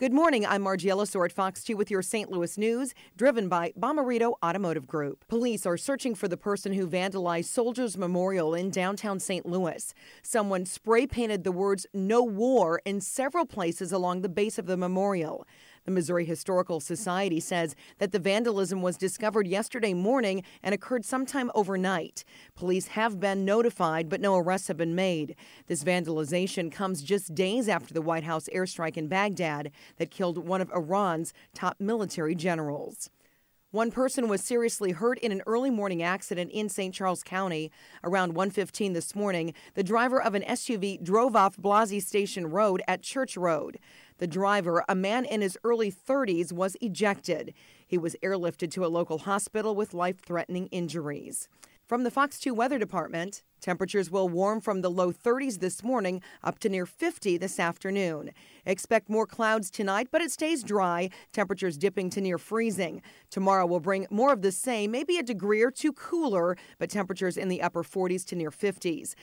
Good morning. I'm Margie Ellisor at Fox 2 with your St. Louis news, driven by Bomarito Automotive Group. Police are searching for the person who vandalized Soldiers Memorial in downtown St. Louis. Someone spray painted the words No War in several places along the base of the memorial. The Missouri Historical Society says that the vandalism was discovered yesterday morning and occurred sometime overnight. Police have been notified, but no arrests have been made. This vandalization comes just days after the White House airstrike in Baghdad that killed one of Iran's top military generals. One person was seriously hurt in an early morning accident in St. Charles County. Around 1:15 this morning, the driver of an SUV drove off Blasey Station Road at Church Road. The driver, a man in his early 30s, was ejected. He was airlifted to a local hospital with life-threatening injuries. From the Fox 2 Weather Department, temperatures will warm from the low 30s this morning up to near 50 this afternoon. Expect more clouds tonight, but it stays dry, temperatures dipping to near freezing. Tomorrow will bring more of the same, maybe a degree or two cooler, but temperatures in the upper 40s to near 50s.